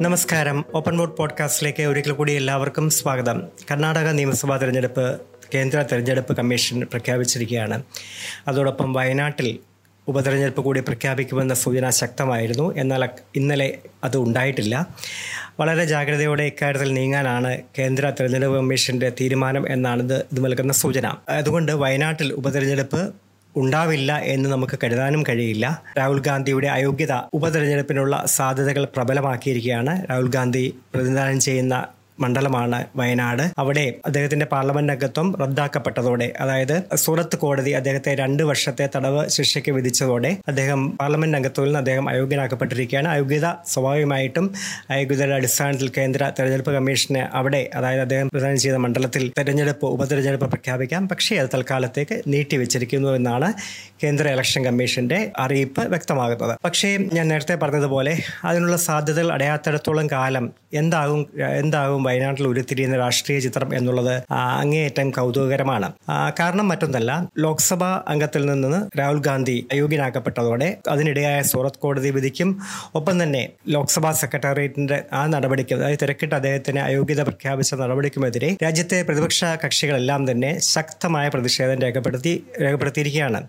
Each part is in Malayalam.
നമസ്കാരം. ഓപ്പൺ വോട്ട് പോഡ്കാസ്റ്റിലേക്ക് ഒരിക്കൽ കൂടി എല്ലാവർക്കും സ്വാഗതം. കർണാടക നിയമസഭാ തെരഞ്ഞെടുപ്പ് കേന്ദ്ര തെരഞ്ഞെടുപ്പ് കമ്മീഷൻ പ്രഖ്യാപിച്ചിരിക്കുകയാണ്. അതോടൊപ്പം വയനാട്ടിൽ ഉപതെരഞ്ഞെടുപ്പ് കൂടി പ്രഖ്യാപിക്കുമെന്ന സൂചന ശക്തമായിരുന്നു. എന്നാൽ ഇന്നലെ അത് ഉണ്ടായിട്ടില്ല. വളരെ ജാഗ്രതയോടെ ഇക്കാര്യത്തിൽ നീങ്ങാനാണ് കേന്ദ്ര തെരഞ്ഞെടുപ്പ് കമ്മീഷന്റെ തീരുമാനം എന്നാണ് ഇത് ഇത് നൽകുന്ന സൂചന. അതുകൊണ്ട് വയനാട്ടിൽ ഉപതെരഞ്ഞെടുപ്പ് ഉണ്ടാവില്ല എന്ന് നമുക്ക് കരുതാനും കഴിയില്ല. രാഹുൽ ഗാന്ധിയുടെ അയോഗ്യത ഉപതെരഞ്ഞെടുപ്പിനുള്ള സാധ്യതകൾ പ്രബലമാക്കിയിരിക്കുകയാണ്. രാഹുൽ ഗാന്ധി പ്രതിനിധാനം ചെയ്യുന്ന മണ്ഡലമാണ് വയനാട്. അവിടെ അദ്ദേഹത്തിന്റെ പാർലമെന്റ് അംഗത്വം റദ്ദാക്കപ്പെട്ടതോടെ അതായത് സൂറത്ത് കോടതി അദ്ദേഹത്തെ രണ്ട് വർഷത്തെ തടവ് ശിക്ഷയ്ക്ക് വിധിച്ചതോടെ അദ്ദേഹം പാർലമെന്റ് അംഗത്വത്തിൽ നിന്ന് അദ്ദേഹം അയോഗ്യനാക്കപ്പെട്ടിരിക്കുകയാണ്. അയോഗ്യത സ്വാഭാവികമായിട്ടും അയോഗ്യതയുടെ അടിസ്ഥാനത്തിൽ കേന്ദ്ര തെരഞ്ഞെടുപ്പ് കമ്മീഷന് അവിടെ അതായത് അദ്ദേഹം പ്രധാനം ചെയ്ത മണ്ഡലത്തിൽ തെരഞ്ഞെടുപ്പ് ഉപതെരഞ്ഞെടുപ്പ് പ്രഖ്യാപിക്കാം. പക്ഷേ അത് തൽക്കാലത്തേക്ക് നീട്ടിവെച്ചിരിക്കുന്നു എന്നാണ് കേന്ദ്ര ഇലക്ഷൻ കമ്മീഷന്റെ അറിയിപ്പ് വ്യക്തമാകുന്നത്. പക്ഷേ ഞാൻ നേരത്തെ പറഞ്ഞതുപോലെ അതിനുള്ള സാധ്യതകൾ അടയാത്തിടത്തോളം കാലം എന്താകും എന്താകും വയനാട്ടിൽ ഉരുത്തിരിയുന്ന രാഷ്ട്രീയ ചിത്രം എന്നുള്ളത് അങ്ങേയറ്റം കൗതുകകരമാണ്. കാരണം മറ്റൊന്നല്ല ലോക്സഭാ അംഗത്തിൽ നിന്ന് രാഹുൽ ഗാന്ധി അയോഗ്യനാക്കപ്പെട്ടതോടെ അതിനിടെയായ സൂറത്ത് കോടതി വിധിക്കും ഒപ്പം തന്നെ ലോക്സഭാ സെക്രട്ടേറിയറ്റിന്റെ ആ നടപടിക്ക് അതായത് തിരക്കിട്ട് അദ്ദേഹത്തിന് അയോഗ്യത പ്രഖ്യാപിച്ച നടപടിക്കുമെതിരെ രാജ്യത്തെ പ്രതിപക്ഷ കക്ഷികളെല്ലാം തന്നെ ശക്തമായ പ്രതിഷേധം രേഖപ്പെടുത്തി രേഖപ്പെടുത്തിയിരിക്കുകയാണ്.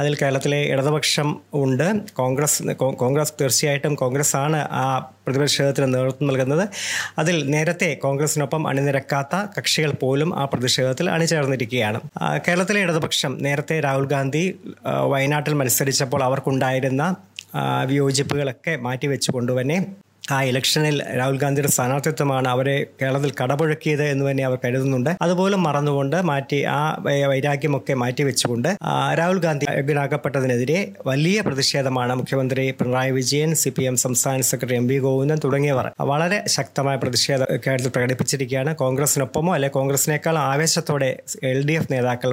അതിൽ കേരളത്തിലെ ഇടതുപക്ഷം ഉണ്ട്. കോൺഗ്രസ് കോൺഗ്രസ് തീർച്ചയായിട്ടും കോൺഗ്രസ് ആണ് ആ പ്രതിപക്ഷത്തിന് നേതൃത്വം നൽകുന്നത്. അതിൽ നേരത്തെ കോൺഗ്രസിനൊപ്പം അണിനിരക്കാത്ത കക്ഷികൾ പോലും ആ പ്രതിഷേധത്തിൽ അണിചേർന്നിരിക്കുകയാണ്. കേരളത്തിലെ ഇടതുപക്ഷം നേരത്തെ രാഹുൽ ഗാന്ധി വയനാട്ടിൽ മത്സരിച്ചപ്പോൾ അവർക്കുണ്ടായിരുന്ന വിയോജിപ്പുകളൊക്കെ മാറ്റിവെച്ചുകൊണ്ട് തന്നെ ആ ഇലക്ഷനിൽ രാഹുൽ ഗാന്ധിയുടെ സ്ഥാനാർത്ഥിത്വമാണ് അവരെ കേരളത്തിൽ കടപുഴക്കിയത് എന്ന് തന്നെ അവർ കരുതുന്നുണ്ട്. അതുപോലും മറന്നുകൊണ്ട് മാറ്റി ആ വൈരാഗ്യമൊക്കെ മാറ്റി വെച്ചുകൊണ്ട് രാഹുൽ ഗാന്ധി യോഗ്യനാക്കപ്പെട്ടതിനെതിരെ വലിയ പ്രതിഷേധമാണ് മുഖ്യമന്ത്രി Pinarayi Vijayan C P M സംസ്ഥാന സെക്രട്ടറി എം വി ഗോവിന്ദൻ തുടങ്ങിയവർ. വളരെ ശക്തമായ പ്രതിഷേധം കേരളത്തിൽ പ്രകടിപ്പിച്ചിരിക്കുകയാണ്. കോൺഗ്രസിനൊപ്പമോ അല്ലെ കോൺഗ്രസിനേക്കാൾ ആവേശത്തോടെ എൽ ഡി എഫ് നേതാക്കൾ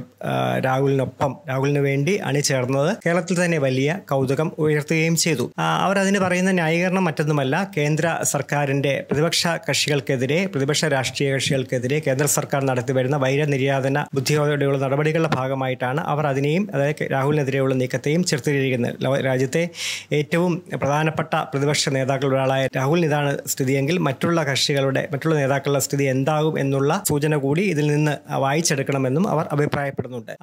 രാഹുലിനൊപ്പം രാഹുലിന് വേണ്ടി അണിചേർന്നത് കേരളത്തിൽ തന്നെ വലിയ കൗതുകം ഉയർത്തുകയും ചെയ്തു. അവർ അതിന് പറയുന്ന ന്യായീകരണം മറ്റൊന്നുമല്ല കേന്ദ്ര സർക്കാരിന്റെ പ്രതിപക്ഷ കക്ഷികൾക്കെതിരെ പ്രതിപക്ഷ രാഷ്ട്രീയ കക്ഷികൾക്കെതിരെ കേന്ദ്ര സർക്കാർ നടത്തിവരുന്ന വൈരനിര്യാതന ബുദ്ധിയോടെയുള്ള നടപടികളുടെ ഭാഗമായിട്ടാണ് അവർ അതിനെയും അതായത് രാഹുലിനെതിരെയുള്ള നീക്കത്തെയും ചെറുത്തിരിക്കുന്നത്. രാജ്യത്തെ ഏറ്റവും പ്രധാനപ്പെട്ട പ്രതിപക്ഷ നേതാക്കളുടെ ഒരാളായ രാഹുലിന് ഇതാണ് സ്ഥിതിയെങ്കിൽ മറ്റുള്ള കക്ഷികളുടെ മറ്റുള്ള നേതാക്കളുടെ സ്ഥിതി എന്താകും എന്നുള്ള സൂചന കൂടി ഇതിൽ നിന്ന് വായിച്ചെടുക്കണമെന്നും അവർ അഭിപ്രായപ്പെടുന്നുണ്ട്.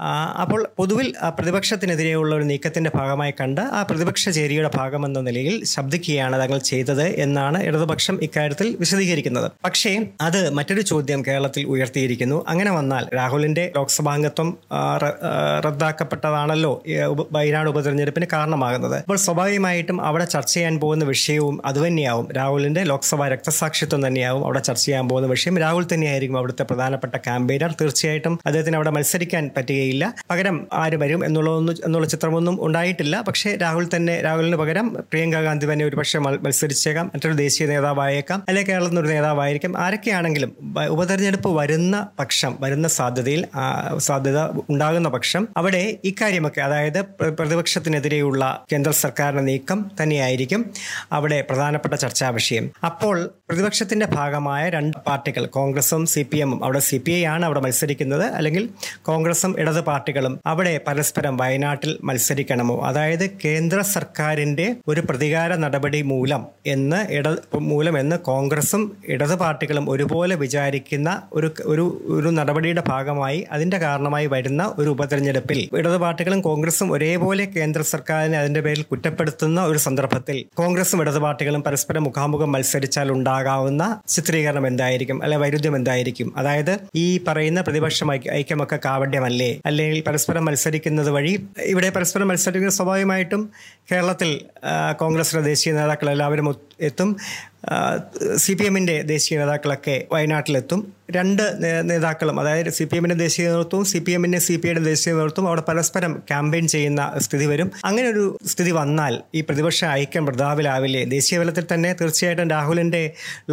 അപ്പോൾ പൊതുവിൽ പ്രതിപക്ഷത്തിനെതിരെയുള്ള ഒരു നീക്കത്തിന്റെ ഭാഗമായി കണ്ട് ആ പ്രതിപക്ഷ ചേരിയുടെ ഭാഗമെന്ന നിലയിൽ ശബ്ദിക്കുകയാണ് തങ്ങൾ ചെയ്തത് എന്നാണ് ഇടതുപക്ഷം ഇക്കാര്യത്തിൽ വിശദീകരിക്കുന്നത്. പക്ഷേ അത് മറ്റൊരു ചോദ്യം കേരളത്തിൽ ഉയർത്തിയിരിക്കുന്നു. അങ്ങനെ വന്നാൽ രാഹുലിന്റെ ലോക്സഭാംഗത്വം റദ്ദാക്കപ്പെട്ടതാണല്ലോ വയനാട് ഉപതെരഞ്ഞെടുപ്പിന് കാരണമാകുന്നത്. അപ്പോൾ സ്വാഭാവികമായിട്ടും അവിടെ ചർച്ച ചെയ്യാൻ പോകുന്ന വിഷയവും അതുതന്നെയാവും രാഹുലിന്റെ ലോക്സഭാ രക്തസാക്ഷിത്വം തന്നെയാവും അവിടെ ചർച്ച ചെയ്യാൻ പോകുന്ന വിഷയം. രാഹുൽ തന്നെയായിരിക്കും അവിടുത്തെ പ്രധാനപ്പെട്ട ക്യാമ്പയിനർ. തീർച്ചയായിട്ടും അദ്ദേഹത്തിന് അവിടെ മത്സരിക്കാൻ പറ്റുകയില്ല. പകരം ആര് വരും എന്നുള്ളതൊന്നും എന്നുള്ള ചിത്രമൊന്നും ഉണ്ടായിട്ടില്ല. പക്ഷേ രാഹുൽ തന്നെ രാഹുലിന് പകരം പ്രിയങ്ക ഗാന്ധി തന്നെ ഒരുപക്ഷെ മത്സരിച്ചേക്കാം. മറ്റൊരു ദേശീയ നേതാവായേക്കാം. അല്ലെങ്കിൽ കേരളത്തിൽ ഒരു നേതാവായിരിക്കും. ആരൊക്കെയാണെങ്കിലും ഉപതെരഞ്ഞെടുപ്പ് വരുന്ന പക്ഷം വരുന്ന സാധ്യതയിൽ സാധ്യത ഉണ്ടാകുന്ന പക്ഷം അവിടെ ഇക്കാര്യമൊക്കെ അതായത് പ്രതിപക്ഷത്തിനെതിരെയുള്ള കേന്ദ്ര സർക്കാരിന്റെ നീക്കം തന്നെയായിരിക്കും അവിടെ പ്രധാനപ്പെട്ട ചർച്ചാ വിഷയം. അപ്പോൾ പ്രതിപക്ഷത്തിന്റെ ഭാഗമായ രണ്ട് പാർട്ടികൾ കോൺഗ്രസും സി പി എമ്മും അവിടെ സി പി ഐ ആണ് അവിടെ മത്സരിക്കുന്നത് അല്ലെങ്കിൽ കോൺഗ്രസും ഇടത് പാർട്ടികളും അവിടെ പരസ്പരം വയനാട്ടിൽ മത്സരിക്കണമോ? അതായത് കേന്ദ്ര സർക്കാരിന്റെ ഒരു പ്രതികാര നടപടി മൂലം എന്ന് ഇട മൂലം എന്ന് കോൺഗ്രസും ഇടത് പാർട്ടികളും ഒരുപോലെ വിചാരിക്കുന്ന ഒരു ഒരു ഒരു നടപടിയുടെ ഭാഗമായി അതിന്റെ കാരണമായി വരുന്ന ഒരു ഉപതെരഞ്ഞെടുപ്പിൽ ഇടത് പാർട്ടികളും കോൺഗ്രസും ഒരേപോലെ കേന്ദ്ര സർക്കാരിനെ അതിന്റെ പേരിൽ കുറ്റപ്പെടുത്തുന്ന ഒരു സന്ദർഭത്തിൽ കോൺഗ്രസും ഇടത് പാർട്ടികളും പരസ്പരം മുഖാമുഖം മത്സരിച്ചാൽ ഉണ്ടാകാവുന്ന ചിത്രീകരണം എന്തായിരിക്കും? അല്ലെ വൈരുദ്ധ്യം എന്തായിരിക്കും? അതായത് ഈ പറയുന്ന പ്രതിപക്ഷം ഐക്യമൊക്കെ കാവഡ്യമല്ലേ അല്ലെങ്കിൽ പരസ്പരം മത്സരിക്കുന്നത് വഴി ഇവിടെ പരസ്പരം മത്സരിക്കുന്ന സ്വാഭാവികമായിട്ടും കേരളത്തിൽ കോൺഗ്രസിലെ ദേശീയ നേതാക്കൾ എല്ലാവരും എത്തും. സി പി എമ്മിന്റെ ദേശീയ നേതാക്കളൊക്കെ വയനാട്ടിലെത്തും. രണ്ട് നേതാക്കളും അതായത് സി പി എമ്മിന്റെ ദേശീയ നേതൃത്വവും സി പി എമ്മിന്റെ സി പി ഐയുടെ ദേശീയ നേതൃത്വവും അവിടെ പരസ്പരം ക്യാമ്പയിൻ ചെയ്യുന്ന സ്ഥിതി വരും. അങ്ങനെ ഒരു സ്ഥിതി വന്നാൽ ഈ പ്രതിപക്ഷ ഐക്യം പ്രതാപിലാവില്ലേ ദേശീയ തലത്തിൽ തന്നെ തീർച്ചയായിട്ടും രാഹുലിന്റെ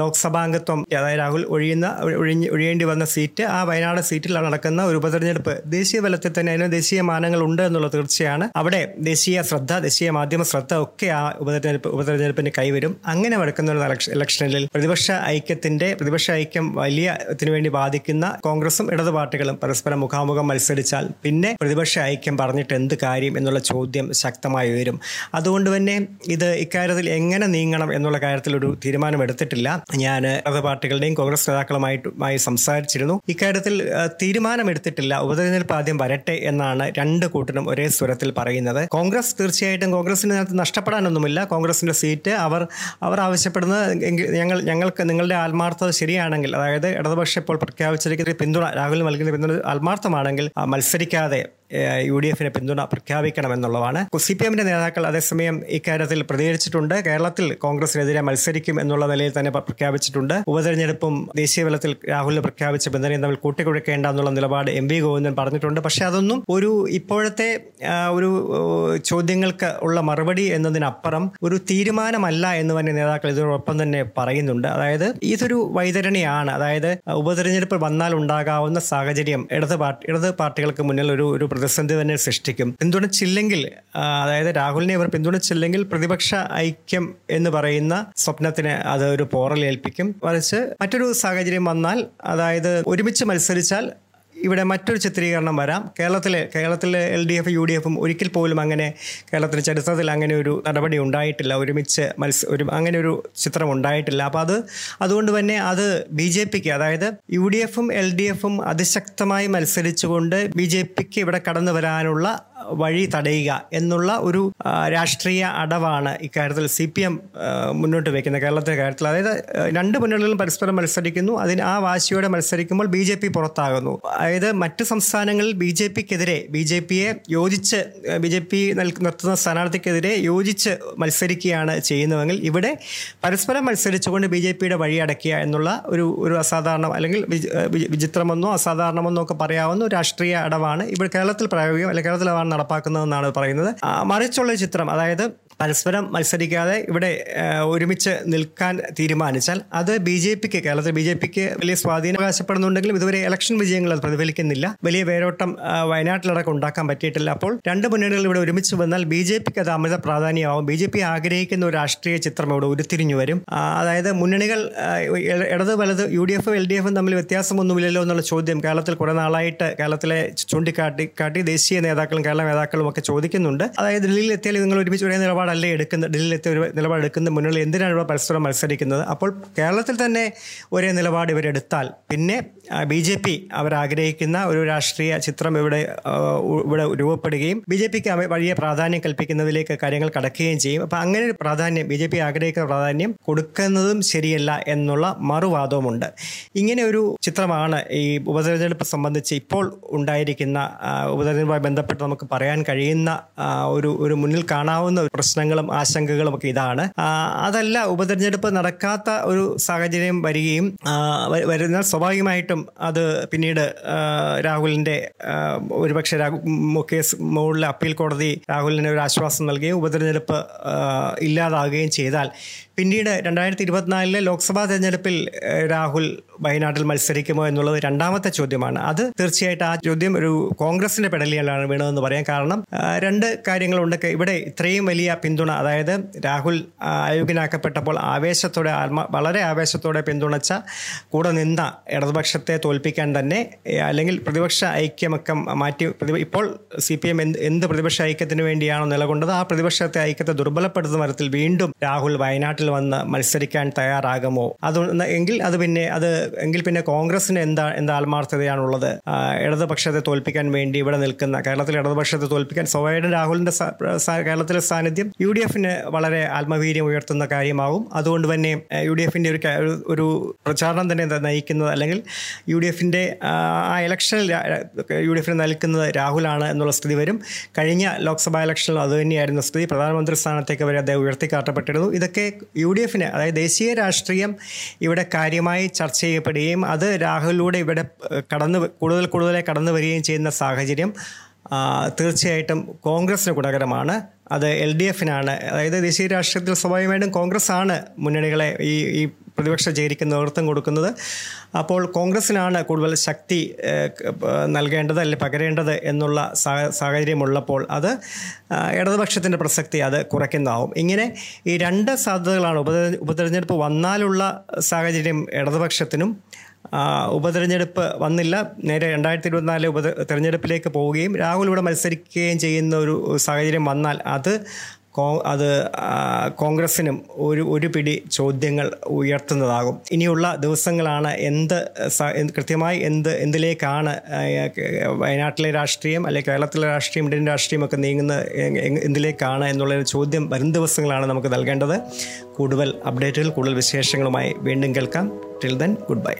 ലോക്സഭാംഗത്വം അതായത് രാഹുൽ ഒഴിയുന്ന ഒഴിഞ്ഞ് ഒഴിയേണ്ടി വന്ന സീറ്റ് ആ വയനാട് സീറ്റിലാണ് നടക്കുന്ന ഒരു ഉപതെരഞ്ഞെടുപ്പ്. ദേശീയ തലത്തിൽ തന്നെ അതിന് ദേശീയ മാനങ്ങൾ ഉണ്ട് എന്നുള്ള തീർച്ചയാണ്. അവിടെ ദേശീയ ശ്രദ്ധ ദേശീയ മാധ്യമ ശ്രദ്ധ ഒക്കെ ആ ഉപതെരഞ്ഞെടുപ്പ് ഉപതെരഞ്ഞെടുപ്പിന് കൈവരും. അങ്ങനെ നടക്കുന്ന ഒരു ഇലക്ഷനിൽ പ്രതിപക്ഷ ഐക്യത്തിന്റെ പ്രതിപക്ഷ ഐക്യം വലിയ ഐക്യത്തിന് വേണ്ടി വാദിക്കുന്ന കോൺഗ്രസും ഇടതു പാർട്ടികളും പരസ്പരം മുഖാമുഖം മത്സരിച്ചാൽ പിന്നെ പ്രതിപക്ഷ ഐക്യം പറഞ്ഞിട്ട് എന്ത് കാര്യം എന്നുള്ള ചോദ്യം ശക്തമായി ഉയരും. അതുകൊണ്ട് തന്നെ ഇത് ഇക്കാര്യത്തിൽ എങ്ങനെ നീങ്ങണം എന്നുള്ള കാര്യത്തിൽ ഒരു തീരുമാനം എടുത്തിട്ടില്ല. ഞാൻ ഇടതു പാർട്ടികളുടെയും കോൺഗ്രസ് നേതാക്കളുമായിട്ടുമായി സംസാരിച്ചിരുന്നു. ഇക്കാര്യത്തിൽ തീരുമാനമെടുത്തിട്ടില്ല. ഉപതെരഞ്ഞെടുപ്പ് ആദ്യം വരട്ടെ എന്നാണ് രണ്ട് കൂട്ടരും ഒരേ സ്വരത്തിൽ പറയുന്നത്. കോൺഗ്രസ് തീർച്ചയായിട്ടും കോൺഗ്രസിന് ഇതിനകത്ത് നഷ്ടപ്പെടാനൊന്നുമില്ല. കോൺഗ്രസിന്റെ സീറ്റ് അവർ അവർ ആവശ്യപ്പെടുന്നത് ഞങ്ങൾ ഞങ്ങൾക്ക് നിങ്ങളുടെ ആത്മാർത്ഥത ശരിയാണെങ്കിൽ അതായത് ഇടതുപക്ഷം ഇപ്പോൾ പ്രഖ്യാപിച്ചിരിക്കുന്ന പിന്തുണ രാഹുൽ നൽകുന്ന പിന്തുണ ആത്മാർത്ഥമാണെങ്കിൽ മത്സരിക്കാതെ യു ഡി എഫിന് പിന്തുണ പ്രഖ്യാപിക്കണമെന്നുള്ളതാണ്. സി പി എമ്മിന്റെ നേതാക്കൾ അതേസമയം ഇക്കാര്യത്തിൽ പ്രതികരിച്ചിട്ടുണ്ട്. കേരളത്തിൽ കോൺഗ്രസിനെതിരെ മത്സരിക്കും എന്നുള്ള നിലയിൽ തന്നെ പ്രഖ്യാപിച്ചിട്ടുണ്ട്. ഉപതെരഞ്ഞെടുപ്പും ദേശീയ തലത്തിൽ രാഹുലിന് പ്രഖ്യാപിച്ച പിന്തുണയും തമ്മിൽ കൂട്ടിക്കുഴക്കേണ്ട എന്നുള്ള നിലപാട് എം വി ഗോവിന്ദൻ പറഞ്ഞിട്ടുണ്ട്. പക്ഷേ അതൊന്നും ഒരു ഇപ്പോഴത്തെ ഒരു ചോദ്യങ്ങൾക്ക് ഉള്ള മറുപടി എന്നതിനപ്പുറം ഒരു തീരുമാനമല്ല എന്ന് തന്നെ നേതാക്കൾ ഇതിനോടൊപ്പം തന്നെ പറയുന്നുണ്ട്. അതായത് ഇതൊരു വൈതരണിയാണ്. അതായത് ഉപതെരഞ്ഞെടുപ്പ് വന്നാൽ ഉണ്ടാകാവുന്ന സാഹചര്യം ഇടത് പാർട്ടി ഇടത് പാർട്ടികൾക്ക് മുന്നിൽ ഒരു ഒരു പ്രതിസന്ധി തന്നെ സൃഷ്ടിക്കും. പിന്തുണച്ചില്ലെങ്കിൽ അതായത് രാഹുലിനെ ഇവർ പിന്തുണച്ചില്ലെങ്കിൽ പ്രതിപക്ഷ ഐക്യം എന്ന് പറയുന്ന സ്വപ്നത്തിന് അത് ഒരു പോറലേൽപ്പിക്കും മറിച്ച് മറ്റൊരു സാഹചര്യം വന്നാൽ അതായത് ഒരുമിച്ച് മത്സരിച്ചാൽ ഇവിടെ മറ്റൊരു ചിത്രീകരണം വരാം. കേരളത്തിലെ കേരളത്തിലെ L D F U D എഫും ഒരിക്കൽ പോലും അങ്ങനെ കേരളത്തിലെ ചരിത്രത്തിൽ അങ്ങനെ ഒരു നടപടി ഉണ്ടായിട്ടില്ല. ഒരുമിച്ച് മത്സ ഒരു അങ്ങനെ ഒരു ചിത്രം ഉണ്ടായിട്ടില്ല. അപ്പോൾ അത് അതുകൊണ്ട് തന്നെ അത് ബി ജെ പിക്ക് അതായത് യു ഡി എഫും എൽ ഡി എഫും അതിശക്തമായി മത്സരിച്ചുകൊണ്ട് ബി ജെ പിക്ക് ഇവിടെ കടന്നു വരാനുള്ള വഴി തടയുക എന്നുള്ള ഒരു രാഷ്ട്രീയ അടവാണ് ഇക്കാര്യത്തിൽ സി പി എം മുന്നോട്ട് വയ്ക്കുന്നത് കേരളത്തിലെ കാര്യത്തിൽ. അതായത് രണ്ട് മുന്നണികളും പരസ്പരം മത്സരിക്കുന്നു. അതിന് ആ വാശിയോടെ മത്സരിക്കുമ്പോൾ ബി ജെ പി പുറത്താകുന്നു. അതായത് മറ്റ് സംസ്ഥാനങ്ങളിൽ ബി ജെ പിക്കെതിരെ ബി ജെ പിയെ യോജിച്ച് ബി ജെ പി നിർത്തുന്ന സ്ഥാനാർത്ഥിക്കെതിരെ യോജിച്ച് മത്സരിക്കുകയാണ് ചെയ്യുന്നതെങ്കിൽ ഇവിടെ പരസ്പരം മത്സരിച്ചുകൊണ്ട് ബി ജെ പിയുടെ വഴി അടയ്ക്കുക എന്നുള്ള ഒരു ഒരു അസാധാരണ അല്ലെങ്കിൽ വിചിത്രമെന്നോ അസാധാരണമെന്നോ ഒക്കെ പറയാവുന്ന രാഷ്ട്രീയ അടവാണ് ഇവിടെ കേരളത്തിൽ പ്രായോഗികം അല്ലെങ്കിൽ നടപ്പാക്കുന്നതെന്നാണ് പറയുന്നത്. മറിച്ചുള്ള ചിത്രം അതായത് പരസ്പരം മത്സരിക്കാതെ ഇവിടെ ഒരുമിച്ച് നിൽക്കാൻ തീരുമാനിച്ചാൽ അത് ബി ജെ പിക്ക് കേരളത്തിൽ ബി ജെ പിക്ക് വലിയ സ്വാധീനം അവകാശപ്പെടുന്നുണ്ടെങ്കിലും ഇതുവരെ ഇലക്ഷൻ വിജയങ്ങൾ അത് പ്രതിഫലിക്കുന്നില്ല. വലിയ വേരോട്ടം വയനാട്ടിലടക്കം ഉണ്ടാക്കാൻ പറ്റിയിട്ടില്ല. അപ്പോൾ രണ്ട് മുന്നണികൾ ഇവിടെ ഒരുമിച്ച് വന്നാൽ ബി ജെ പിക്ക് അത് അമിത പ്രാധാന്യമാവും. ബി ജെ പി ആഗ്രഹിക്കുന്ന ഒരു രാഷ്ട്രീയ ചിത്രം ഇവിടെ ഉരുത്തിരിഞ്ഞു വരും. അതായത് മുന്നണികൾ ഇടത് വലത് യു ഡി എഫും എൽ ഡി എഫും തമ്മിൽ വ്യത്യാസമൊന്നുമില്ലല്ലോ എന്നുള്ള ചോദ്യം കേരളത്തിൽ കുറെ നാളായിട്ട് കേരളത്തിലെ ചൂണ്ടിക്കാട്ടി കാട്ടി ദേശീയ നേതാക്കളും കേരള നേതാക്കളും ഒക്കെ ചോദിക്കുന്നുണ്ട്. അതായത് ഡൽഹിയിൽ എത്തിയാൽ നിങ്ങൾ ഒരുമിച്ച് ഒരേ നിലപാടല്ലേ എടുക്കുന്ന ഡൽഹിയിലത്തെ ഒരു നിലപാടെടുക്കുന്ന മുന്നിൽ എന്തിനാണ് ഇവിടെ പരസ്പരം മത്സരിക്കുന്നത്? അപ്പോൾ കേരളത്തിൽ തന്നെ ഒരേ നിലപാട് ഇവരെടുത്താൽ പിന്നെ ബി ജെ പി അവരാഗ്രഹിക്കുന്ന ഒരു രാഷ്ട്രീയ ചിത്രം ഇവിടെ ഇവിടെ രൂപപ്പെടുകയും ബി ജെ പിക്ക് വലിയ പ്രാധാന്യം കൽപ്പിക്കുന്നതിലേക്ക് കാര്യങ്ങൾ കടക്കുകയും ചെയ്യും. അപ്പം അങ്ങനെ ഒരു പ്രാധാന്യം ബി ജെ പി ആഗ്രഹിക്കുന്ന പ്രാധാന്യം കൊടുക്കുന്നതും ശരിയല്ല എന്നുള്ള മറുവാദവുമുണ്ട്. ഇങ്ങനെ ഒരു ചിത്രമാണ് ഈ ഉപതെരഞ്ഞെടുപ്പ് സംബന്ധിച്ച് ഇപ്പോൾ ഉണ്ടായിരിക്കുന്ന ഉപതെരഞ്ഞെടുപ്പുമായി ബന്ധപ്പെട്ട് നമുക്ക് പറയാൻ കഴിയുന്ന ഒരു ഒരു മുന്നിൽ കാണാവുന്ന പ്രശ്നങ്ങളും ആശങ്കകളും ഒക്കെ ഇതാണ്. അതല്ല ഉപതെരഞ്ഞെടുപ്പ് നടക്കാത്ത ഒരു സാഹചര്യം വരികയും വരുന്ന സ്വാഭാവികമായിട്ടും അത് പിന്നീട് രാഹുലിന്റെ ഒരുപക്ഷെ ഉം, മുകളിലെ അപ്പീൽ കോടതി രാഹുലിന് ഒരു ആശ്വാസം നൽകുകയും ഉപതെരഞ്ഞെടുപ്പ് ഇല്ലാതാകുകയും ചെയ്താൽ പിന്നീട് രണ്ടായിരത്തി ഇരുപത്തിനാലിലെ ലോക്സഭാ തെരഞ്ഞെടുപ്പിൽ രാഹുൽ വയനാട്ടിൽ മത്സരിക്കുമോ എന്നുള്ളത് രണ്ടാമത്തെ ചോദ്യമാണ്. അത് തീർച്ചയായിട്ടും ആ ചോദ്യം ഒരു കോൺഗ്രസിന്റെ പെടലിയാണ് വീണതെന്ന് പറയാം. കാരണം രണ്ട് കാര്യങ്ങളുണ്ട്. ഇവിടെ ഇത്രയും വലിയ പിന്തുണ അതായത് രാഹുൽ ആയോഗ്യനാക്കപ്പെട്ടപ്പോൾ ആവേശത്തോടെ ആത്മ വളരെ ആവേശത്തോടെ പിന്തുണച്ച കൂടെ നിന്ന ഇടതുപക്ഷത്തെ തോൽപ്പിക്കാൻ തന്നെ അല്ലെങ്കിൽ പ്രതിപക്ഷ ഐക്യമൊക്കെ മാറ്റി ഇപ്പോൾ സി പി എം എന്ത് എന്ത് പ്രതിപക്ഷ ഐക്യത്തിന് വേണ്ടിയാണോ നിലകൊണ്ടത് ആ പ്രതിപക്ഷത്തെ ഐക്യത്തെ ദുർബലപ്പെടുത്തുന്ന തരത്തിൽ വീണ്ടും രാഹുൽ വയനാട്ടിൽ വന്ന് മത്സരിക്കാൻ തയ്യാറാകുമോ? അത് എങ്കിൽ അത് പിന്നെ അത് എങ്കിൽ പിന്നെ കോൺഗ്രസിന് എന്താ എന്താ ആത്മാർത്ഥതയാണുള്ളത്? ഇടതുപക്ഷത്തെ തോൽപ്പിക്കാൻ വേണ്ടി ഇവിടെ നിൽക്കുന്ന കേരളത്തിലെ ഇടതുപക്ഷത്തെ തോൽപ്പിക്കാൻ സ്വയം രാഹുലിന്റെ കേരളത്തിലെ സാന്നിധ്യം യു ഡി എഫിന് വളരെ ആത്മവീര്യം ഉയർത്തുന്ന കാര്യമാകും. അതുകൊണ്ട് തന്നെ യു ഡി എഫിന്റെ ഒരു ഒരു- പ്രചാരണം തന്നെ നയിക്കുന്നത് അല്ലെങ്കിൽ യു ഡി എഫിന്റെ ആ ഇലക്ഷനിൽ യു ഡി എഫിന് നൽകുന്നത് രാഹുലാണ് എന്നുള്ള സ്ഥിതി വരും. കഴിഞ്ഞ ലോക്സഭാ ഇലക്ഷനിൽ അത് തന്നെയായിരുന്നു സ്ഥിതി. പ്രധാനമന്ത്രി സ്ഥാനത്തേക്ക് വരെ അദ്ദേഹം ഉയർത്തിക്കാട്ടപ്പെട്ടിരുന്നു. ഇതൊക്കെ യു ഡി എഫിന് അതായത് ദേശീയ രാഷ്ട്രീയം ഇവിടെ കാര്യമായി ചർച്ച ചെയ്യപ്പെടുകയും അത് രാഹുലിലൂടെ ഇവിടെ കടന്ന് കൂടുതൽ കൂടുതലായി കടന്നു വരികയും ചെയ്യുന്ന സാഹചര്യം തീർച്ചയായിട്ടും കോൺഗ്രസിന് ഗുണകരമാണ്. അത് എൽ ഡി എഫിനാണ്. അതായത് ദേശീയ രാഷ്ട്രീയത്തിൽ സ്വാഭാവികമായിട്ടും കോൺഗ്രസ് ആണ് മുന്നണികളെ ഈ ഈ പ്രതിപക്ഷ ചേരിക്ക് നേതൃത്വം കൊടുക്കുന്നത്. അപ്പോൾ കോൺഗ്രസിനാണ് കൂടുതൽ ശക്തി നൽകേണ്ടത് അല്ലെങ്കിൽ പകരേണ്ടത് എന്നുള്ള സാഹചര്യമുള്ളപ്പോൾ അത് ഇടതുപക്ഷത്തിന്റെ പ്രസക്തി അത് കുറയ്ക്കുന്നതാവും. ഇങ്ങനെ ഈ രണ്ട് സാധ്യതകളാണ് ഉപ ഉപതെരഞ്ഞെടുപ്പ് വന്നാലുള്ള സാഹചര്യം ഇടതുപക്ഷത്തിനും ഉപതെരഞ്ഞെടുപ്പ് വന്നില്ല. നേരെ രണ്ടായിരത്തി ഇരുപത്തിനാല് ഉപ തെരഞ്ഞെടുപ്പിലേക്ക് പോവുകയും രാഹുൽ ഇവിടെ മത്സരിക്കുകയും ചെയ്യുന്ന ഒരു സാഹചര്യം വന്നാൽ അത് അത് കോൺഗ്രസിനും ഒരു ഒരു പിടി ചോദ്യങ്ങൾ ഉയർത്തുന്നതാകും. ഇനിയുള്ള ദിവസങ്ങളാണ് എന്ത് കൃത്യമായി എന്ത് എന്തിലേക്കാണ് വയനാട്ടിലെ രാഷ്ട്രീയം അല്ലെങ്കിൽ കേരളത്തിലെ രാഷ്ട്രീയം ഇന്ത്യൻ രാഷ്ട്രീയം ഒക്കെ നീങ്ങുന്ന എന്തിലേക്കാണ് എന്നുള്ളൊരു ചോദ്യം വരും ദിവസങ്ങളാണ് നമുക്ക് നൽകേണ്ടത്. കൂടുതൽ അപ്ഡേറ്റുകൾ കൂടുതൽ വിശേഷങ്ങളുമായി വീണ്ടും കേൾക്കാം. Till then good bye